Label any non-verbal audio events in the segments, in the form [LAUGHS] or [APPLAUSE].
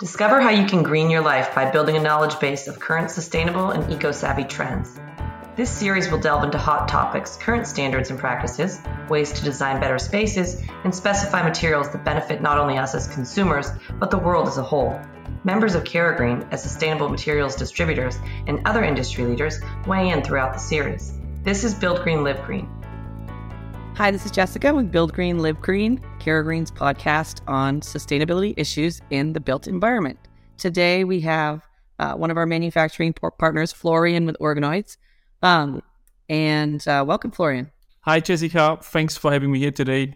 Discover how you can green your life by building a knowledge base of current sustainable and eco savvy trends. This series will delve into hot topics, current standards and practices, ways to design better spaces, and specify materials that benefit not only us as consumers, but the world as a whole. Members of Green, as sustainable materials distributors, and other industry leaders weigh in throughout the series. This is Build Green, Live Green. Hi, this is Jessica with Build Green, Live Green, CaraGreen's podcast on sustainability issues in the built environment. Today we have uh, one of our manufacturing partners, Florian with Organoids. Um, and uh, welcome, Florian. Hi, Jessica. Thanks for having me here today.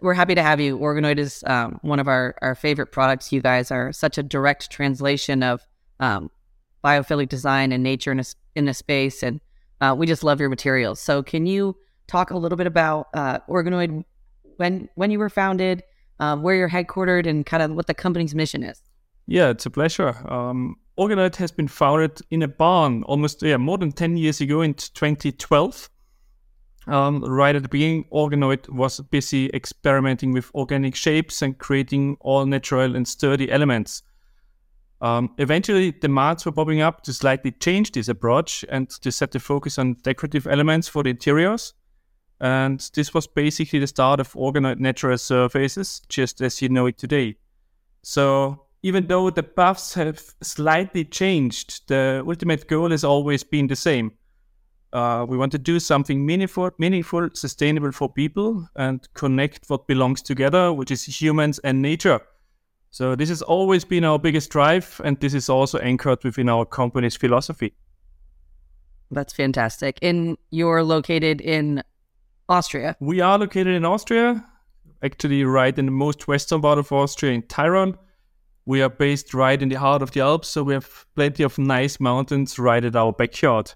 We're happy to have you. Organoid is um, one of our, our favorite products. You guys are such a direct translation of um, biophilic design and nature in a, in a space. And uh, we just love your materials. So, can you talk a little bit about uh, Organoid, when when you were founded, um, where you're headquartered, and kind of what the company's mission is. Yeah, it's a pleasure. Um, Organoid has been founded in a barn almost yeah more than ten years ago in 2012. Um, right at the beginning, Organoid was busy experimenting with organic shapes and creating all natural and sturdy elements. Um, eventually, demands were popping up to slightly change this approach and to set the focus on decorative elements for the interiors. And this was basically the start of organoid natural surfaces, just as you know it today. So even though the paths have slightly changed, the ultimate goal has always been the same. Uh, we want to do something meaningful, meaningful, sustainable for people, and connect what belongs together, which is humans and nature. So this has always been our biggest drive, and this is also anchored within our company's philosophy. That's fantastic. And you're located in Austria. We are located in Austria, actually right in the most western part of Austria in Tyrol. We are based right in the heart of the Alps, so we have plenty of nice mountains right at our backyard.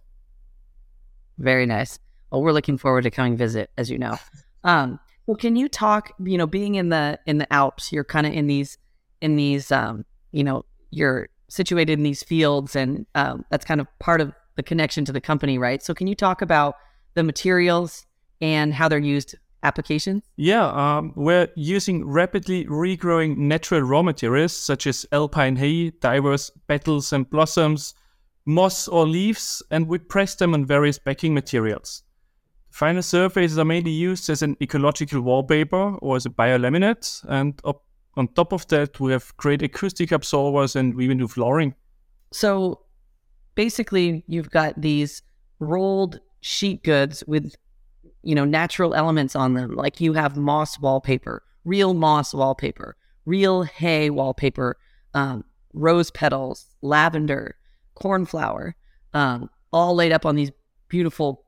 Very nice. Well, we're looking forward to coming visit, as you know. [LAUGHS] Um, well, can you talk? You know, being in the in the Alps, you're kind of in these in these. Um, you know, you're situated in these fields, and um, that's kind of part of the connection to the company, right? So, can you talk about the materials and how they're used applications? Yeah, um, we're using rapidly regrowing natural raw materials such as alpine hay, diverse petals and blossoms, moss or leaves, and we press them on various backing materials. Final surfaces are mainly used as an ecological wallpaper or as a biolaminate, and up on top of that, we have great acoustic absorbers and we even do flooring. So basically, you've got these rolled sheet goods with you know, natural elements on them. Like you have moss wallpaper, real moss wallpaper, real hay wallpaper, um, rose petals, lavender, cornflower, um, all laid up on these beautiful,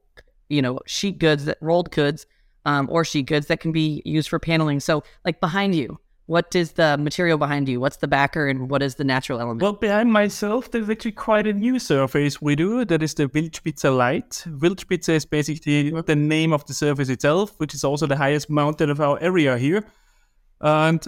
you know, sheet goods that rolled goods um, or sheet goods that can be used for paneling. So, like behind you, what is the material behind you? What's the backer and what is the natural element? Well, behind myself, there's actually quite a new surface we do. That is the Wildspitze Light. Wildspitze is basically the name of the surface itself, which is also the highest mountain of our area here. And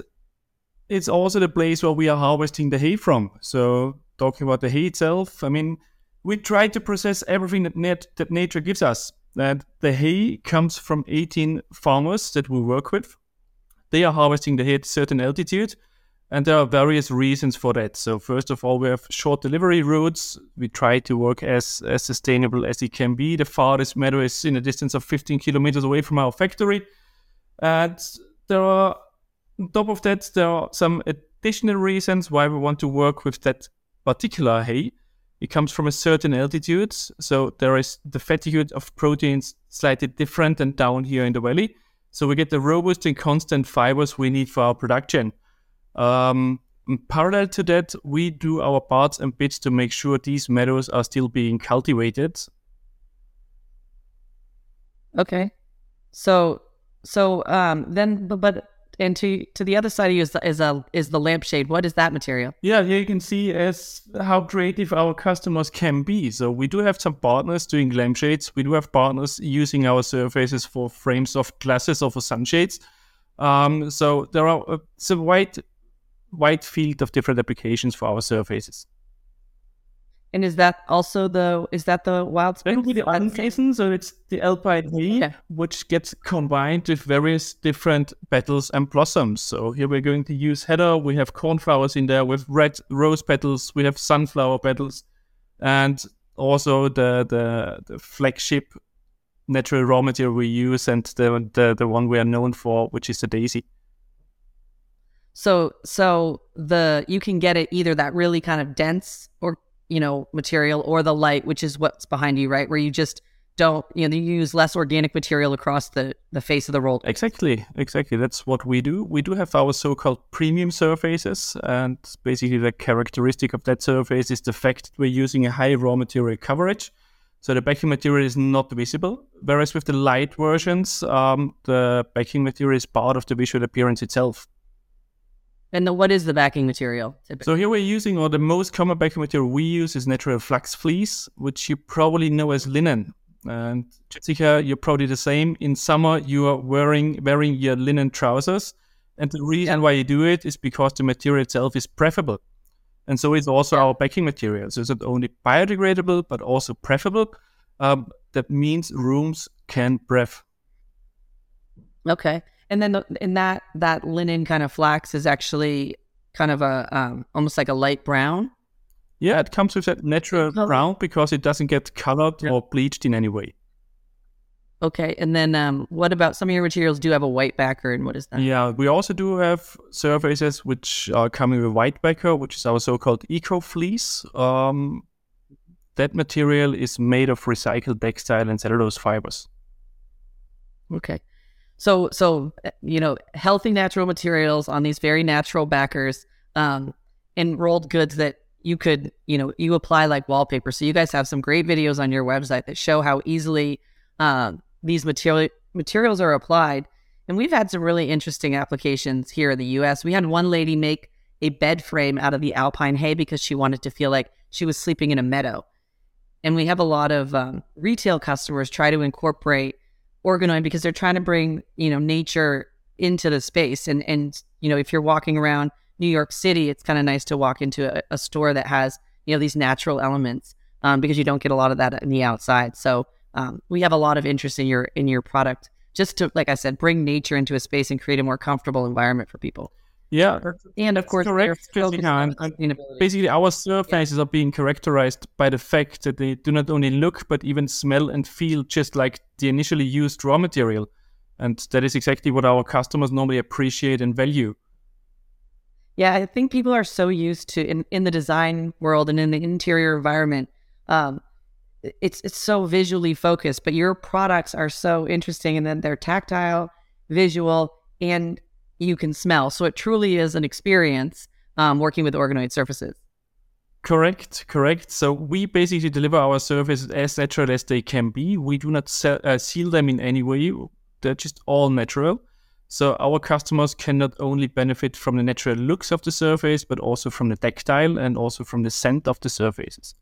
it's also the place where we are harvesting the hay from. So, talking about the hay itself, I mean, we try to process everything that, nat- that nature gives us. That the hay comes from 18 farmers that we work with they are harvesting the hay at certain altitude. And there are various reasons for that. So first of all, we have short delivery routes. We try to work as, as sustainable as it can be. The farthest meadow is in a distance of 15 kilometers away from our factory. And there are, on top of that, there are some additional reasons why we want to work with that particular hay. It comes from a certain altitude. So there is the fatigude of proteins slightly different than down here in the valley. So we get the robust and constant fibers we need for our production. Um, parallel to that, we do our parts and bits to make sure these meadows are still being cultivated. Okay, so so um, then, but, but and to to the other side of you is is a is the lampshade. What is that material? Yeah, here you can see as how creative our customers can be. So we do have some partners doing lampshades. We do have partners using our surfaces for frames of glasses or for sunshades. Um, so there are it's a wide wide field of different applications for our surfaces. And is that also the is that the wild That would be the unseason, so it's the alpine hay, Yeah. which gets combined with various different petals and blossoms. So here we're going to use heather. We have cornflowers in there with red rose petals. We have sunflower petals, and also the the, the flagship natural raw material we use, and the, the the one we are known for, which is the daisy. So so the you can get it either that really kind of dense or you know material or the light, which is what's behind you, right? Where you just don't you know you use less organic material across the the face of the roll. Exactly, exactly. That's what we do. We do have our so-called premium surfaces, and basically the characteristic of that surface is the fact that we're using a high raw material coverage. So the backing material is not visible, whereas with the light versions, um, the backing material is part of the visual appearance itself. And the, what is the backing material? typically? So here we're using, or the most common backing material we use is natural flax fleece, which you probably know as linen. And Jessica, you're probably the same. In summer, you are wearing wearing your linen trousers, and the reason why you do it is because the material itself is preferable, and so is also our backing material. So it's not only biodegradable but also preferable. Um, that means rooms can breathe. Okay. And then the, and that that linen kind of flax is actually kind of a um, almost like a light brown. Yeah, it comes with that natural Color. brown because it doesn't get colored or bleached in any way. Okay. And then um, what about some of your materials do have a white backer and what is that? Yeah, we also do have surfaces which are coming with white backer, which is our so-called eco fleece. Um, that material is made of recycled textile and cellulose fibers. Okay. So so uh, you know, healthy natural materials on these very natural backers, um, and rolled goods that you could, you know, you apply like wallpaper. So you guys have some great videos on your website that show how easily um, these material materials are applied. And we've had some really interesting applications here in the US. We had one lady make a bed frame out of the alpine hay because she wanted to feel like she was sleeping in a meadow. And we have a lot of um, retail customers try to incorporate organoid because they're trying to bring you know nature into the space. And and you know if you're walking around New York City it's kind of nice to walk into a, a store that has you know these natural elements um, because you don't get a lot of that in the outside. So um, we have a lot of interest in your in your product just to like I said bring nature into a space and create a more comfortable environment for people Yeah, and of course correct, they're focused Jessica, on and- and basically our surfaces are being characterized by the fact that they do not only look but even smell and feel just like the initially used raw material. And that is exactly what our customers normally appreciate and value. Yeah, I think people are so used to in, in the design world and in the interior environment. Um, it's it's so visually focused, but your products are so interesting, and then they're tactile, visual, and you can smell. So it truly is an experience um, working with organoid surfaces. Correct, correct. So we basically deliver our surfaces as natural as they can be. We do not se- uh, seal them in any way. They're just all natural. So our customers can not only benefit from the natural looks of the surface, but also from the tactile and also from the scent of the surfaces.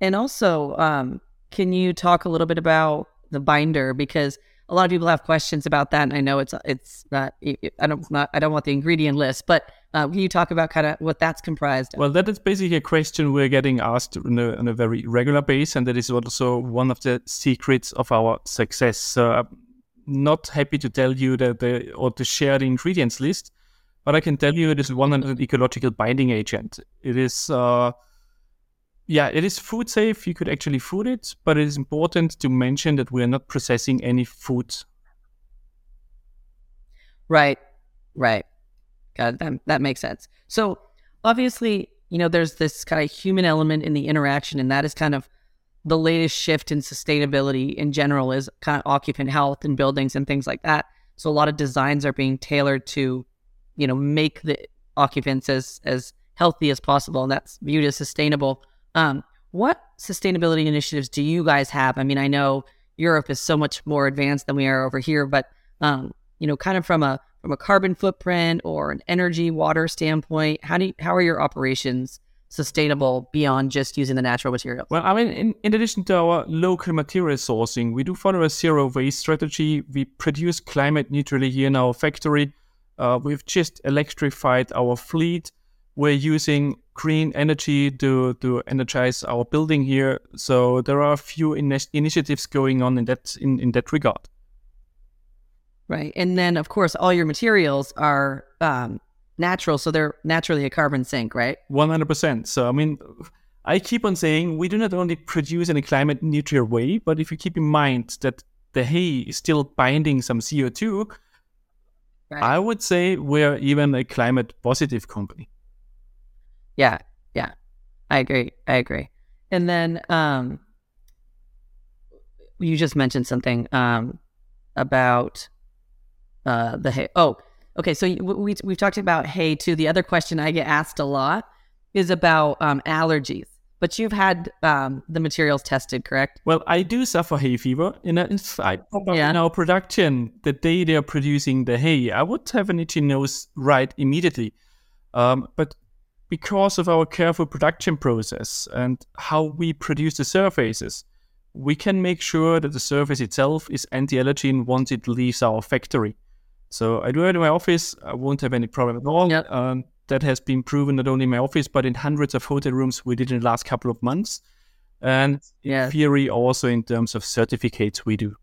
And also, um, can you talk a little bit about the binder because a lot of people have questions about that, and I know it's it's not I don't not I don't want the ingredient list, but uh, can you talk about kind of what that's comprised? Of? Well, that is basically a question we're getting asked on a, on a very regular basis, and that is also one of the secrets of our success. So I'm not happy to tell you that the, or to share the ingredients list, but I can tell you it is one an ecological binding agent. It is, uh, yeah, it is food safe. You could actually food it, but it is important to mention that we are not processing any food. Right, right. It. That, that makes sense. So obviously, you know, there's this kind of human element in the interaction, and that is kind of the latest shift in sustainability in general is kind of occupant health and buildings and things like that. So a lot of designs are being tailored to, you know, make the occupants as as healthy as possible, and that's viewed as sustainable. Um, what sustainability initiatives do you guys have? I mean, I know Europe is so much more advanced than we are over here, but um, you know, kind of from a from a carbon footprint or an energy water standpoint, how do you, how are your operations sustainable beyond just using the natural materials? Well, I mean, in, in addition to our local material sourcing, we do follow a zero waste strategy. We produce climate neutrally here in our factory. Uh, we've just electrified our fleet. We're using green energy to to energize our building here. So there are a few in- initiatives going on in that in, in that regard. Right, and then of course all your materials are um, natural, so they're naturally a carbon sink, right? One hundred percent. So I mean. I keep on saying we do not only produce in a climate neutral way, but if you keep in mind that the hay is still binding some CO2, right. I would say we're even a climate positive company. Yeah, yeah. I agree. I agree. And then um you just mentioned something um about uh the hay. Oh, okay. So we we've talked about hay too. The other question I get asked a lot is about um, allergies. But you've had um, the materials tested, correct? Well, I do suffer hay fever. In, a, yeah. in our production, the day they're producing the hay, I would have an itchy nose right immediately. Um, but because of our careful production process and how we produce the surfaces, we can make sure that the surface itself is anti-allergen once it leaves our factory. So I do it in my office. I won't have any problem at all. Yep. Um, that has been proven not only in my office but in hundreds of hotel rooms we did in the last couple of months and yeah. in theory also in terms of certificates we do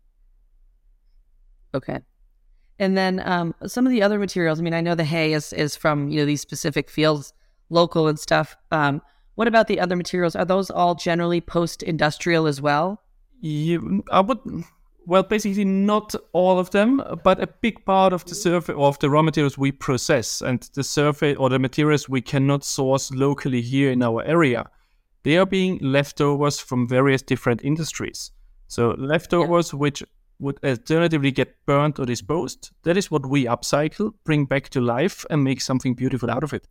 okay and then um, some of the other materials i mean i know the hay is, is from you know these specific fields local and stuff um, what about the other materials are those all generally post-industrial as well you, i would well, basically not all of them, but a big part of the surface of the raw materials we process and the surface or the materials we cannot source locally here in our area. They are being leftovers from various different industries. So leftovers yeah. which would alternatively get burnt or disposed. That is what we upcycle, bring back to life, and make something beautiful out of it.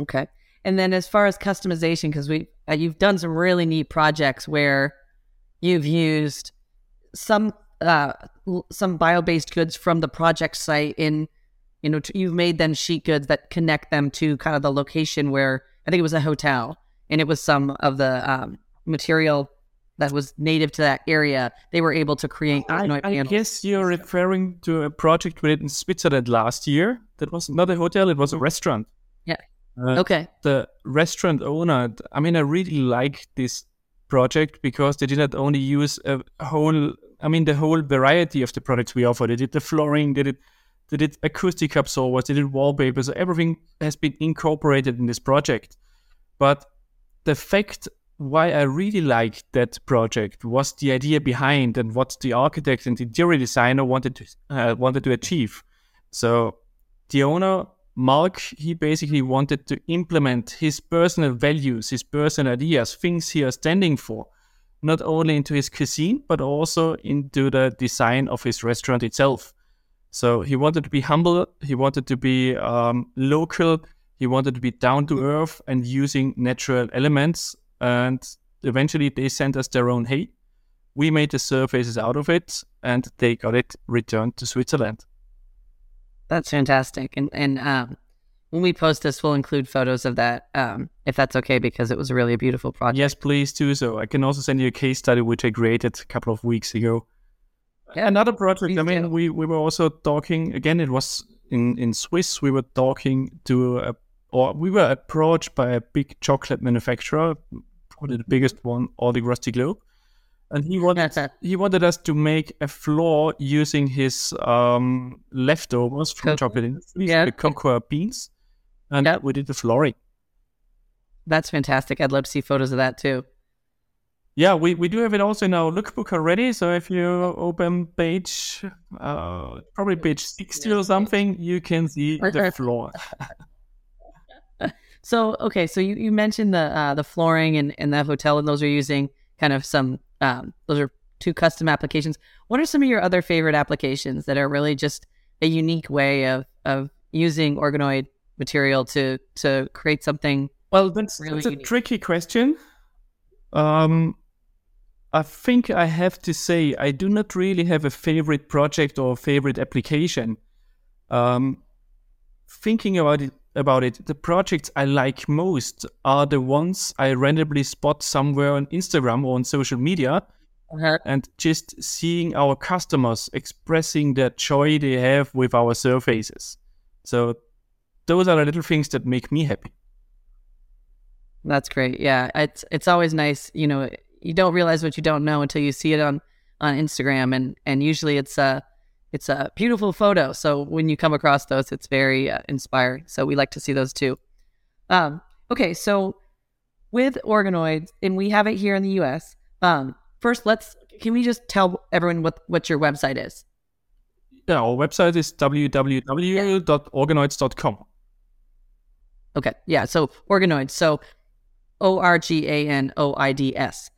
Okay. And then as far as customization, because we uh, you've done some really neat projects where you've used some uh, some bio-based goods from the project site in you know you've made them sheet goods that connect them to kind of the location where i think it was a hotel and it was some of the um, material that was native to that area. They were able to create I, I guess you're referring to a project we did in switzerland last year. That was not a hotel it was a restaurant uh, okay the restaurant owner i mean i really like this project because they did not only use a whole, I mean, the whole variety of the products we offer. They did the flooring, they did, they did acoustic absorbers, they did wallpapers. Everything has been incorporated in this project. But the fact why I really liked that project was the idea behind and what the architect and the interior designer wanted to uh, wanted to achieve. So the owner Mark, he basically wanted to implement his personal values, his personal ideas, things he is standing for, not only into his cuisine, but also into the design of his restaurant itself. So he wanted to be humble, he wanted to be um, local, he wanted to be down to earth and using natural elements. And eventually they sent us their own hay. We made the surfaces out of it and they got it returned to Switzerland. That's fantastic. And and um, when we post this, we'll include photos of that, um, if that's okay, because it was really a beautiful project. Yes, please do so. I can also send you a case study which I created a couple of weeks ago. Yeah, Another project. I mean, we, we were also talking again. It was in in Swiss. We were talking to a, or we were approached by a big chocolate manufacturer, probably the biggest one all the globe and he wanted he wanted us to make a floor using his um, leftovers from Co- chocolate industry, yeah. the cocoa beans, and yep. we did the flooring. That's fantastic. I'd love to see photos of that too. Yeah, we, we do have it also in our lookbook already. So if you open page, uh, probably page 60 or something, you can see the floor. [LAUGHS] so, okay, so you, you mentioned the uh, the flooring and, and the hotel, and those are using kind of some um, those are two custom applications. What are some of your other favorite applications that are really just a unique way of of using organoid material to to create something? Well, that's, really that's a unique? tricky question. Um, I think I have to say I do not really have a favorite project or favorite application. Um, thinking about it, about it, the projects I like most are the ones I randomly spot somewhere on Instagram or on social media. Uh-huh. And just seeing our customers expressing the joy they have with our surfaces. So those are the little things that make me happy. That's great. Yeah, it's it's always nice. You know, you don't realize what you don't know until you see it on on Instagram, and and usually it's a it's a beautiful photo. So when you come across those, it's very uh, inspiring. So we like to see those too. Um, okay, so with organoids, and we have it here in the U.S. Um, first, let's can we just tell everyone what what your website is? Yeah, our website is www.organoids.com. Okay, yeah. So organoids. So O R G A N O I D S.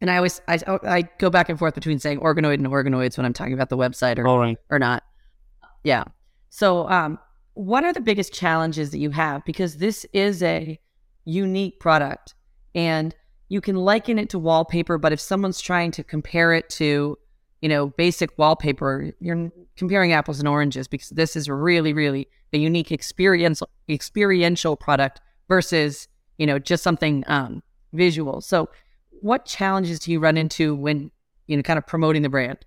And I always I, I go back and forth between saying organoid and organoids when I'm talking about the website or right. or not. Yeah. So um, what are the biggest challenges that you have? Because this is a unique product, and you can liken it to wallpaper. But if someone's trying to compare it to, you know, basic wallpaper, you're comparing apples and oranges because this is really, really a unique experience experiential product versus you know just something um, visual. So what challenges do you run into when you know kind of promoting the brand?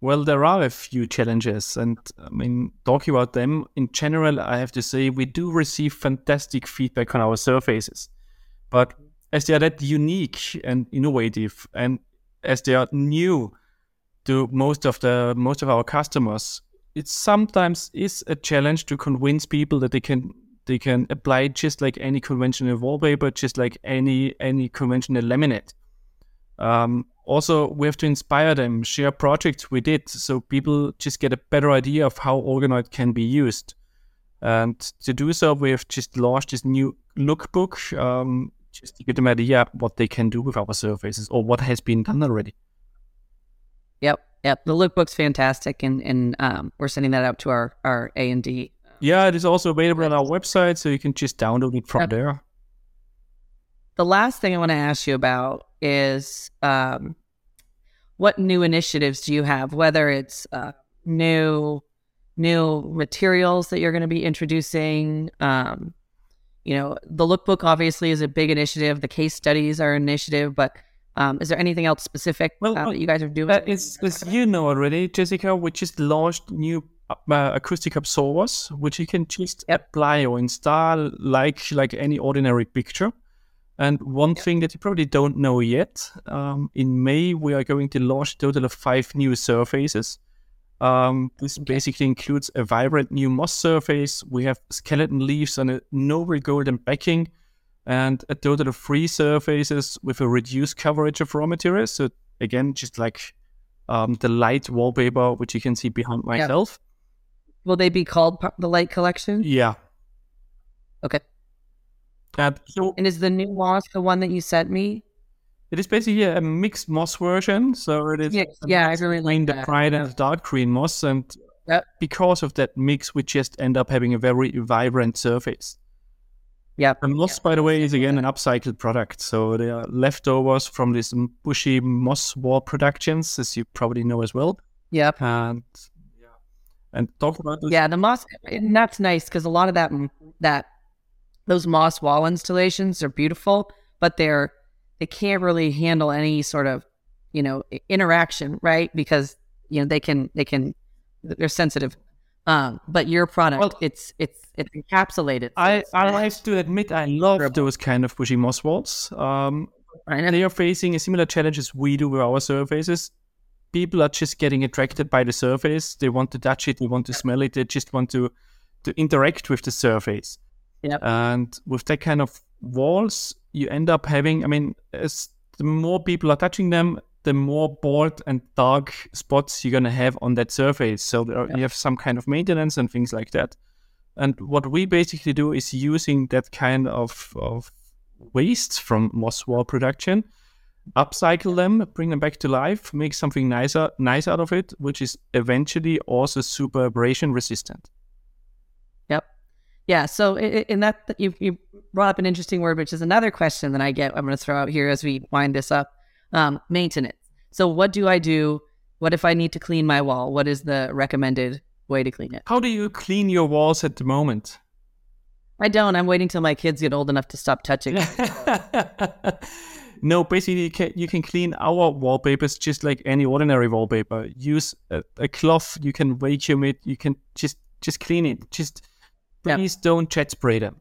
Well, there are a few challenges, and I mean, talking about them in general, I have to say we do receive fantastic feedback on our surfaces, but as they are that unique and innovative, and as they are new to most of the most of our customers, it sometimes is a challenge to convince people that they can they can apply just like any conventional wallpaper, just like any any conventional laminate. Um, also, we have to inspire them, share projects we did, so people just get a better idea of how organoid can be used. And to do so, we have just launched this new lookbook, um, just to give them an idea what they can do with our surfaces or what has been done already. Yep, yep. The lookbook's fantastic, and and um, we're sending that out to our our A and D. Yeah, it is also available on our website, so you can just download it from Yep. there. The last thing I want to ask you about is um, what new initiatives do you have? Whether it's uh, new new materials that you're going to be introducing. Um, you know, the lookbook obviously is a big initiative. The case studies are an initiative, but um, is there anything else specific Well, uh, that you guys are doing? Uh, as, as you know already, Jessica, we just launched new uh, acoustic absorbers, which you can just apply or install like like any ordinary picture. And one thing that you probably don't know yet, um, in May we are going to launch a total of five new surfaces. Um, this basically includes a vibrant new moss surface. We have skeleton leaves on a noble golden backing, and a total of three surfaces with a reduced coverage of raw materials. So again, just like um, the light wallpaper, which you can see behind myself. Will they be called the Light Collection? Yeah. Okay. And so And is the new moss the one that you sent me? it is basically a mixed moss version. So it is Yeah, yeah, I really like the that. bright and dark green moss, and Yep. because of that mix, we just end up having a very vibrant surface. Yeah. And moss, by the way, is again an upcycled product. So they are leftovers from these bushy moss wall productions, as you probably know as well. Yep. And yeah, and talk about this. Yeah, the moss, and that's nice because a lot of that that those moss wall installations are beautiful, but they're they can't really handle any sort of you know interaction, right? Because you know they can they can they're sensitive. Um, but your product, Well- it's it's it's encapsulated. so I, I have to admit, I love those kind of bushy moss walls. Um, right? and they are facing a similar challenge as we do with our surfaces. People are just getting attracted by the surface. They want to touch it. They want to smell it. They just want to to interact with the surface. Yep. And with that kind of walls, you end up having. I mean, as the more people are touching them, the more bold and dark spots you're gonna have on that surface. So uh, there are, you have some kind of maintenance and things like that. And what we basically do is using that kind of, of waste from moss wall production, upcycle them, bring them back to life, make something nicer nice out of it, which is eventually also super abrasion resistant. Yeah. So, in that, you, you brought up an interesting word, which is another question that I get. I'm going to throw out here as we wind this up. Um, maintenance. So, what do I do? What if I need to clean my wall? What is the recommended way to clean it? How do you clean your walls at the moment? I don't. I'm waiting till my kids get old enough to stop touching. it. [LAUGHS] no, basically you can, you can clean our wallpapers just like any ordinary wallpaper. Use a, a cloth, you can vacuum it, you can just just clean it. Just Yeah. please don't jet spray them.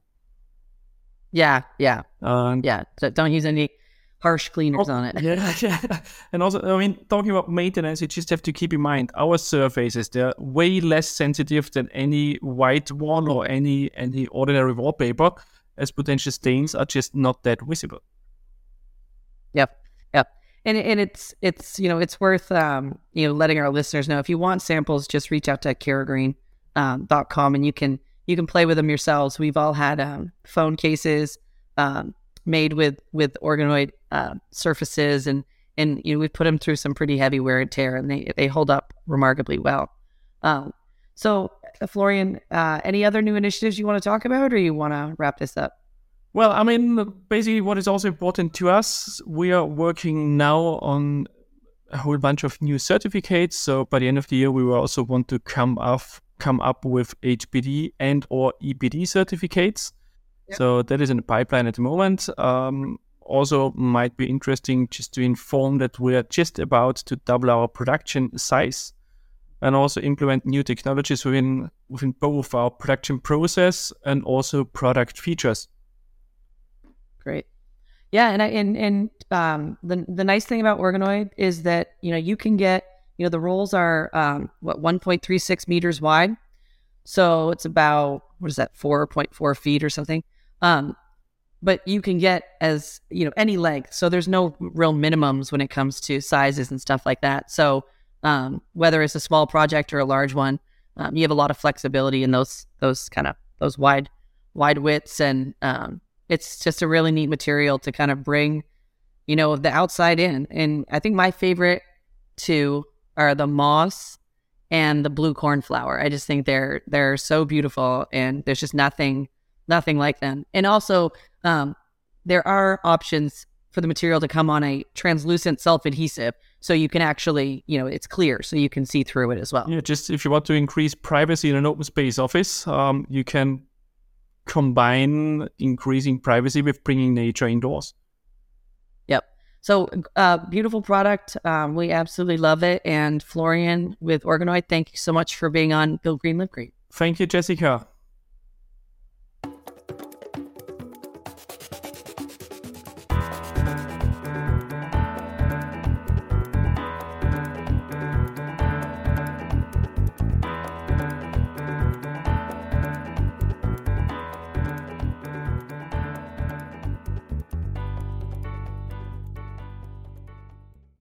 Yeah, yeah, Um, yeah. So don't use any harsh cleaners on it. [LAUGHS] yeah, yeah. And also, I mean, talking about maintenance, you just have to keep in mind our surfaces, they're way less sensitive than any white wall or any any ordinary wallpaper, as potential stains are just not that visible. Yep, yep. And and it's it's you know it's worth um you know letting our listeners know if you want samples, just reach out to caragreen um, dot com and you can you can play with them yourselves. We've all had um, phone cases um, made with with organoid uh, surfaces and and you know we've put them through some pretty heavy wear and tear and they they hold up remarkably well. Um, so uh, Florian, uh, any other new initiatives you want to talk about, or you want to wrap this up? Well, I mean, basically, what is also important to us, we are working now on a whole bunch of new certificates. So by the end of the year, we will also want to come up come up with HPD and or EPD certificates. Yep. So that is in the pipeline at the moment. Um, also, might be interesting just to inform that we are just about to double our production size and also implement new technologies within within both our production process and also product features. Great. Yeah, and I and and um, the the nice thing about organoid is that you know you can get you know the rolls are um, what 1.36 meters wide, so it's about what is that 4.4 feet or something. Um, but you can get as you know any length, so there's no real minimums when it comes to sizes and stuff like that. So um, whether it's a small project or a large one, um, you have a lot of flexibility in those those kind of those wide wide widths and um, it's just a really neat material to kind of bring, you know, the outside in. And I think my favorite two are the moss and the blue cornflower. I just think they're they're so beautiful, and there's just nothing nothing like them. And also, um, there are options for the material to come on a translucent self adhesive, so you can actually, you know, it's clear, so you can see through it as well. Yeah, just if you want to increase privacy in an open space office, um, you can combine increasing privacy with bringing nature indoors. So, uh, beautiful product. Um, we absolutely love it. And Florian with Organoid, thank you so much for being on Build Green Live Green. Thank you, Jessica.